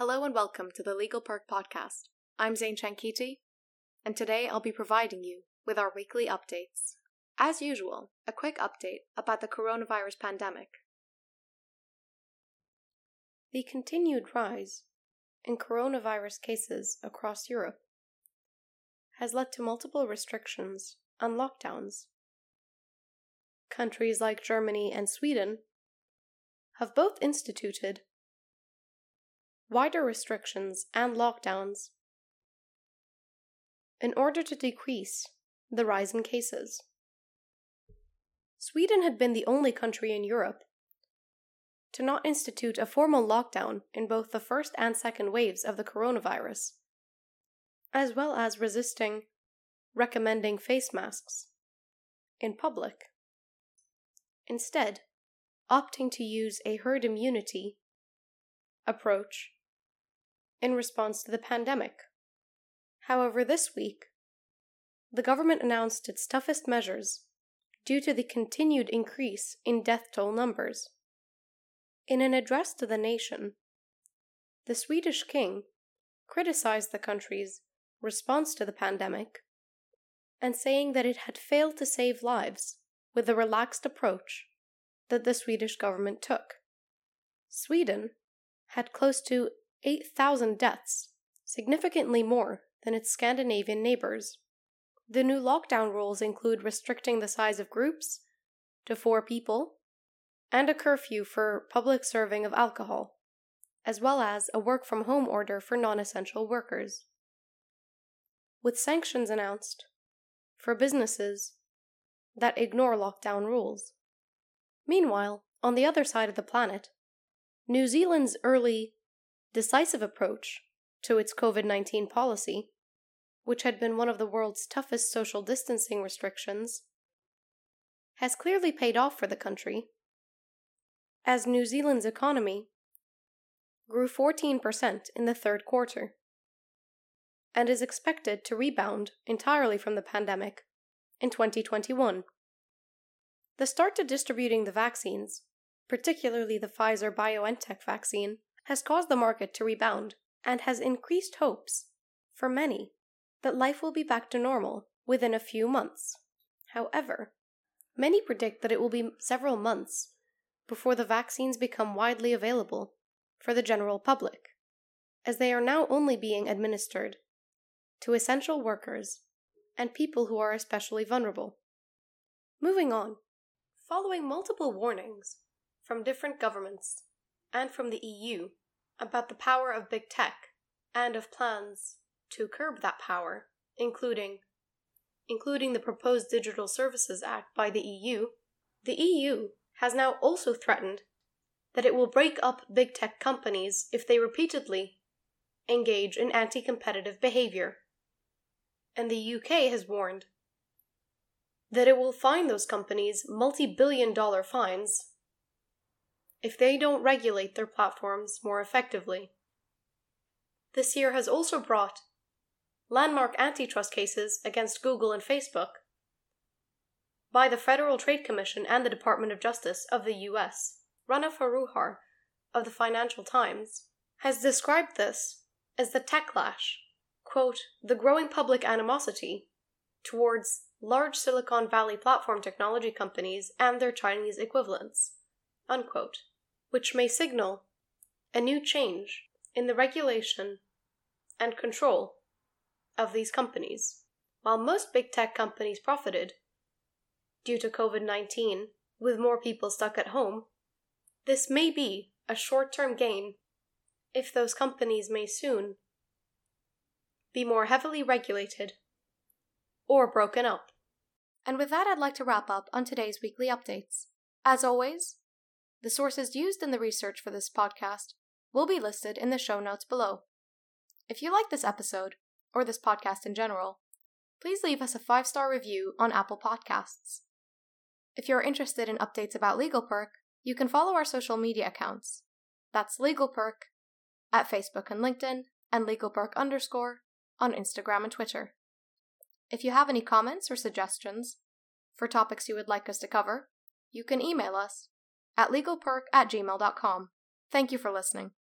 Hello and welcome to the Legal Perk Podcast. I'm Zane Chankiti, and today I'll be providing you with our weekly updates. As usual, a quick update about the coronavirus pandemic. The continued rise in coronavirus cases across Europe has led to multiple restrictions and lockdowns. Countries like Germany and Sweden have both instituted wider restrictions and lockdowns in order to decrease the rise in cases. Sweden had been the only country in Europe to not institute a formal lockdown in both the first and second waves of the coronavirus, as well as resisting recommending face masks in public. Instead, opting to use a herd immunity approach in response to the pandemic. However, this week, the government announced its toughest measures due to the continued increase in death toll numbers. In an address to the nation, the Swedish king criticized the country's response to the pandemic and saying that it had failed to save lives with the relaxed approach that the Swedish government took. Sweden had close to 8,000 deaths, significantly more than its Scandinavian neighbors. The new lockdown rules include restricting the size of groups to four people and a curfew for public serving of alcohol, as well as a work from home order for non essential workers. With sanctions announced for businesses that ignore lockdown rules. Meanwhile, on the other side of the planet, New Zealand's early, decisive approach to its COVID 19 policy, which had been one of the world's toughest social distancing restrictions, has clearly paid off for the country, as New Zealand's economy grew 14% in the third quarter and is expected to rebound entirely from the pandemic in 2021. The start to distributing the vaccines, particularly the Pfizer BioNTech vaccine, has caused the market to rebound and has increased hopes, for many, that life will be back to normal within a few months. However, many predict that it will be several months before the vaccines become widely available for the general public, as they are now only being administered to essential workers and people who are especially vulnerable. Moving on, following multiple warnings from different governments and from the EU about the power of big tech and of plans to curb that power, including including the proposed Digital Services Act by the EU, the EU has now also threatened that it will break up big tech companies if they repeatedly engage in anti competitive behavior. And the UK has warned that it will fine those companies multi billion dollar fines if they don't regulate their platforms more effectively. This year has also brought landmark antitrust cases against Google and Facebook by the Federal Trade Commission and the Department of Justice of the US. Rana Foroohar of the Financial Times has described this as the techlash quote, the growing public animosity towards large Silicon Valley platform technology companies and their Chinese equivalents, unquote, which may signal a new change in the regulation and control of these companies. While most big tech companies profited due to COVID 19 with more people stuck at home, this may be a short term gain if those companies may soon be more heavily regulated or broken up. And with that, I'd like to wrap up on today's weekly updates. As always, the sources used in the research for this podcast will be listed in the show notes below. If you like this episode, or this podcast in general, please leave us a five star review on Apple Podcasts. If you're interested in updates about Legal Perk, you can follow our social media accounts. That's Legal Perk at Facebook and LinkedIn, and Legal Perk underscore on Instagram and Twitter. If you have any comments or suggestions for topics you would like us to cover, you can email us at legalperk at gmail.com. Thank you for listening.